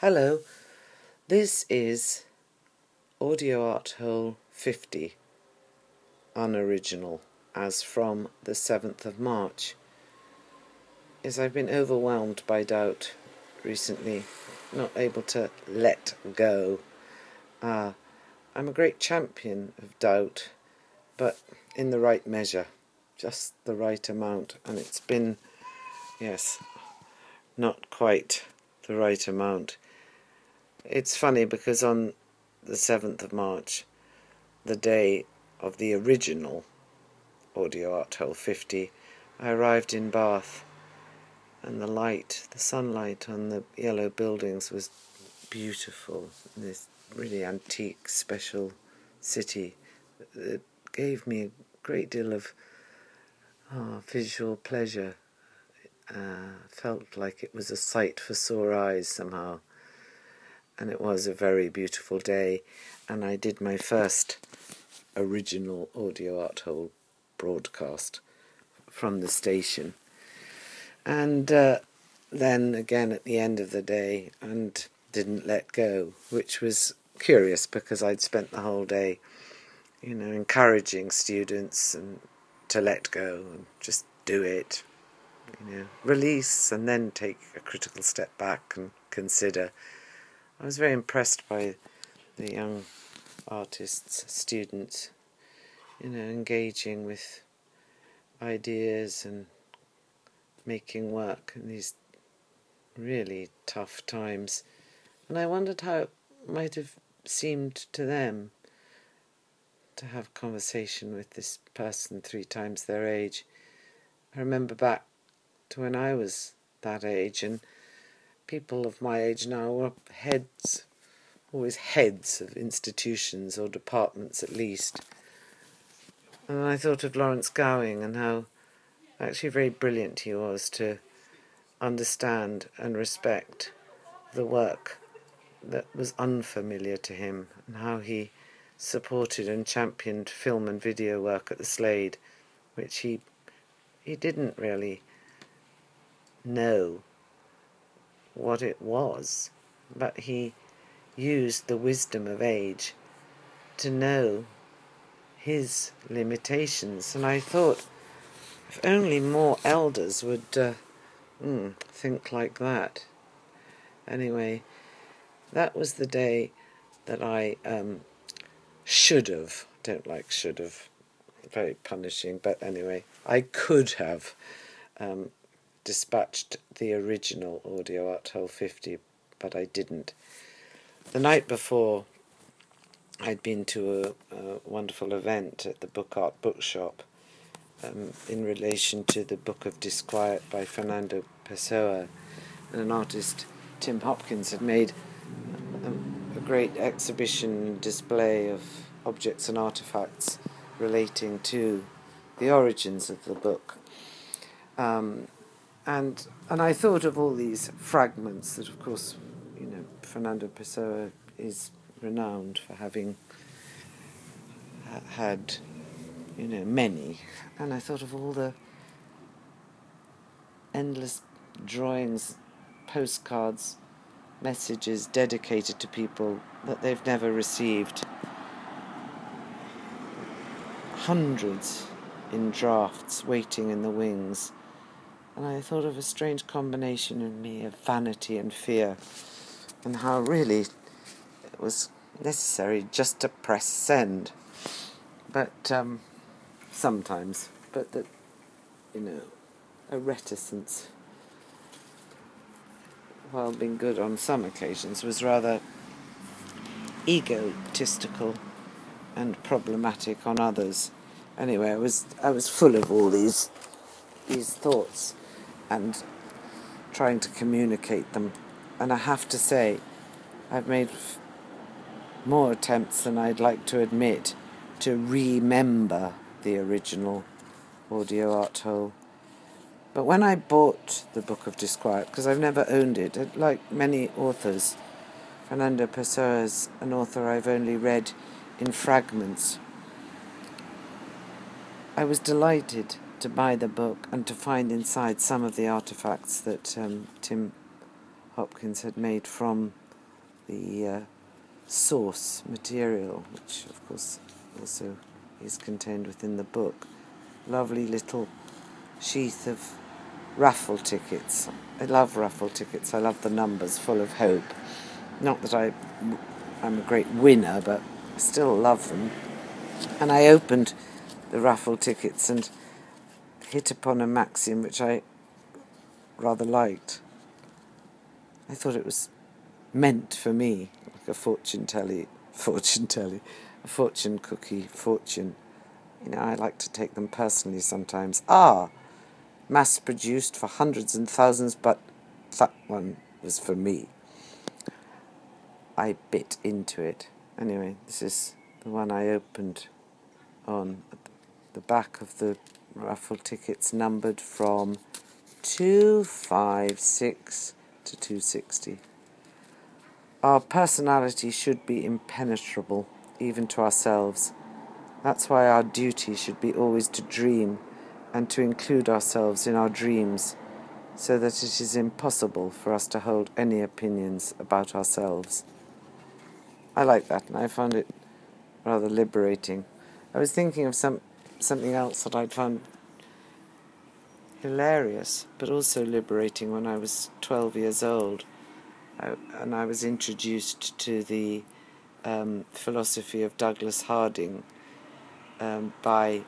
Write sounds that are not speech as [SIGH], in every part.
Hello, this is Audio Art Hole 50, unoriginal, as from the 7th of March. As I've been overwhelmed by doubt recently, not able to let go. Uh, I'm a great champion of doubt, but in the right measure, just the right amount, and it's been, yes, not quite the right amount. It's funny because on the 7th of March, the day of the original Audio Art Hole 50, I arrived in Bath and the light, the sunlight on the yellow buildings was beautiful. This really antique, special city. It gave me a great deal of oh, visual pleasure. Uh, felt like it was a sight for sore eyes somehow and it was a very beautiful day and I did my first original audio art hole broadcast from the station. And uh, then again at the end of the day and didn't let go which was curious because I'd spent the whole day you know encouraging students and to let go and just do it you know release and then take a critical step back and consider I was very impressed by the young artists, students, you know, engaging with ideas and making work in these really tough times. And I wondered how it might have seemed to them to have conversation with this person three times their age. I remember back to when I was that age and people of my age now are heads, always heads of institutions or departments at least. And I thought of Lawrence Gowing and how actually very brilliant he was to understand and respect the work that was unfamiliar to him and how he supported and championed film and video work at the Slade, which he he didn't really know what it was, but he used the wisdom of age to know his limitations. And I thought, if only more elders would uh, mm, think like that. Anyway, that was the day that I um, should have, don't like should have, very punishing, but anyway, I could have um, dispatched the original Audio Art Hole 50, but I didn't. The night before, I'd been to a, a wonderful event at the Book Art Bookshop um, in relation to the Book of Disquiet by Fernando Pessoa, and an artist, Tim Hopkins, had made a, a great exhibition display of objects and artifacts relating to the origins of the book. Um, and and I thought of all these fragments that, of course, you know, Fernando Pessoa is renowned for having ha- had, you know, many, and I thought of all the endless drawings, postcards, messages dedicated to people that they've never received. Hundreds in drafts waiting in the wings and I thought of a strange combination in me of vanity and fear, and how really it was necessary just to press send. But um, sometimes, but that, you know, a reticence, while being good on some occasions, was rather egotistical and problematic on others. Anyway, I was I was full of all these these thoughts and trying to communicate them. And I have to say, I've made more attempts than I'd like to admit to remember the original audio art hole. But when I bought the Book of Disquiet, because I've never owned it, like many authors, Fernando Pessoa is an author I've only read in fragments. I was delighted to buy the book and to find inside some of the artifacts that um, Tim Hopkins had made from the uh, source material, which of course also is contained within the book. Lovely little sheath of raffle tickets. I love raffle tickets. I love the numbers full of hope. Not that I, I'm a great winner, but I still love them. And I opened the raffle tickets and hit upon a maxim which I rather liked. I thought it was meant for me, like a fortune telly, [LAUGHS] fortune telly, a fortune cookie, fortune. You know, I like to take them personally sometimes. Ah, mass produced for hundreds and thousands, but that one was for me. I bit into it. Anyway, this is the one I opened on the back of the raffle tickets numbered from 256 to 260. Our personality should be impenetrable, even to ourselves. That's why our duty should be always to dream and to include ourselves in our dreams, so that it is impossible for us to hold any opinions about ourselves. I like that, and I found it rather liberating. I was thinking of some something else that I'd found hilarious, but also liberating when I was 12 years old. I, and I was introduced to the um, philosophy of Douglas Harding um, by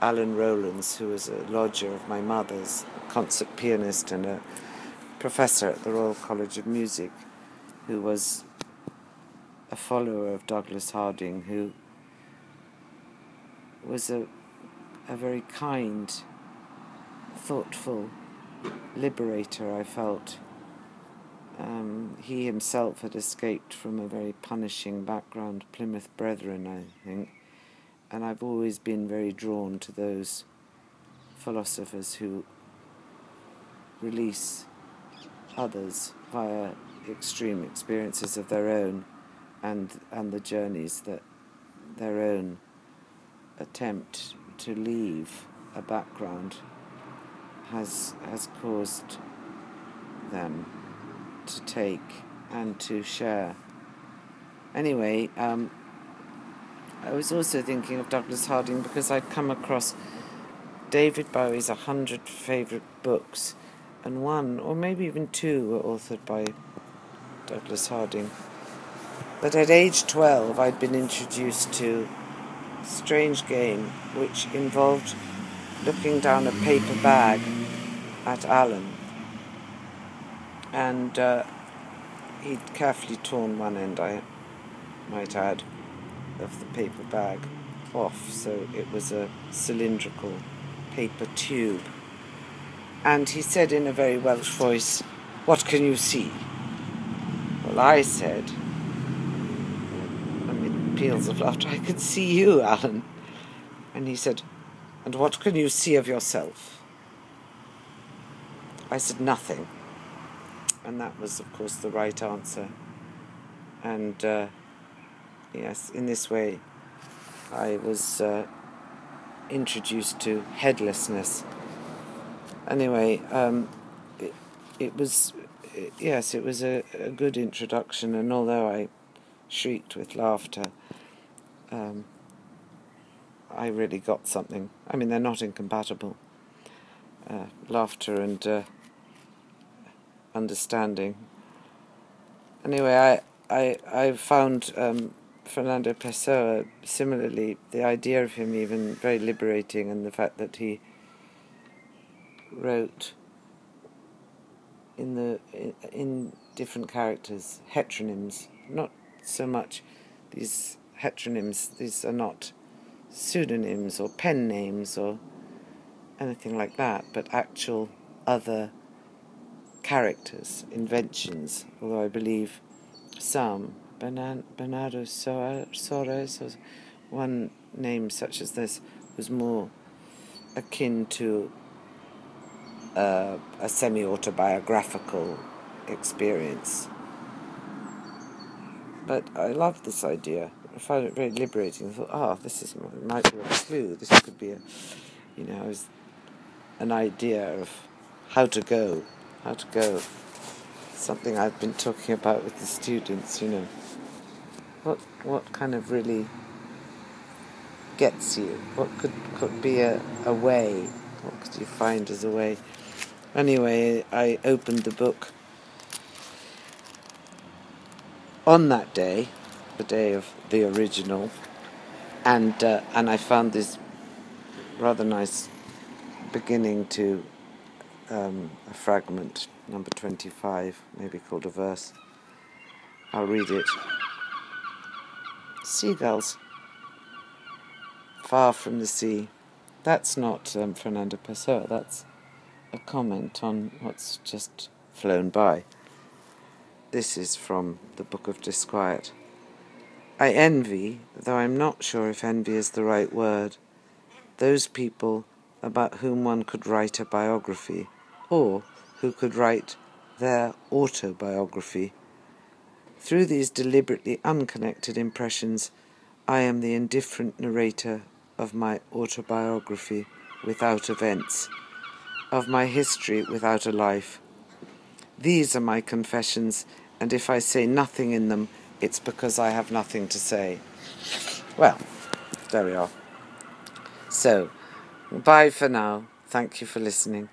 Alan Rowlands, who was a lodger of my mother's, a concert pianist and a professor at the Royal College of Music, who was a follower of Douglas Harding, who was a, a very kind, thoughtful liberator, I felt. Um, he himself had escaped from a very punishing background, Plymouth Brethren, I think, and I've always been very drawn to those philosophers who release others via extreme experiences of their own and and the journeys that their own attempt to leave a background has has caused them to take and to share. Anyway, um, I was also thinking of Douglas Harding because I'd come across David Bowie's Hundred Favourite Books, and one, or maybe even two, were authored by Douglas Harding. But at age 12, I'd been introduced to strange game which involved looking down a paper bag at Alan. And uh, he'd carefully torn one end, I might add of the paper bag off, so it was a cylindrical paper tube. And he said in a very Welsh voice, What can you see? Well, I said, of laughter, I can see you, Alan. And he said, And what can you see of yourself? I said, Nothing. And that was, of course, the right answer. And uh, yes, in this way, I was uh, introduced to headlessness. Anyway, um, it, it was, it, yes, it was a, a, good introduction, and although I shrieked with laughter, um, I really got something. I mean, they're not incompatible. Uh, laughter and uh, understanding. Anyway, I I I found um, Fernando Pessoa, similarly, the idea of him even very liberating, and the fact that he wrote in the in, in different characters heteronyms, not so much these heteronyms. These are not pseudonyms or pen names or anything like that, but actual other characters, inventions. Although I believe some Bernardo Soares, one name such as this, was more akin to uh, a semi autobiographical experience. But I love this idea. I found it very liberating. I thought, oh, this is might be a clue. This could be a, you know, an idea of how to go, how to go. something I've been talking about with the students, you know. What what kind of really gets you? What could could be a, a way? What could you find as a way? Anyway, I opened the book on that day, the day of the original, and uh, and I found this rather nice beginning to um, a fragment, number twenty-five, maybe called a verse. I'll read it. Seagulls, far from the sea. That's not um, Fernando Pessoa. That's a comment on what's just flown by. This is from the Book of Disquiet. I envy, though I'm not sure if envy is the right word, those people about whom one could write a biography, or who could write their autobiography. Through these deliberately unconnected impressions, I am the indifferent narrator of my autobiography without events, of my history without a life. These are my confessions and if I say nothing in them, it's because I have nothing to say. Well, there we are. So, bye for now. Thank you for listening.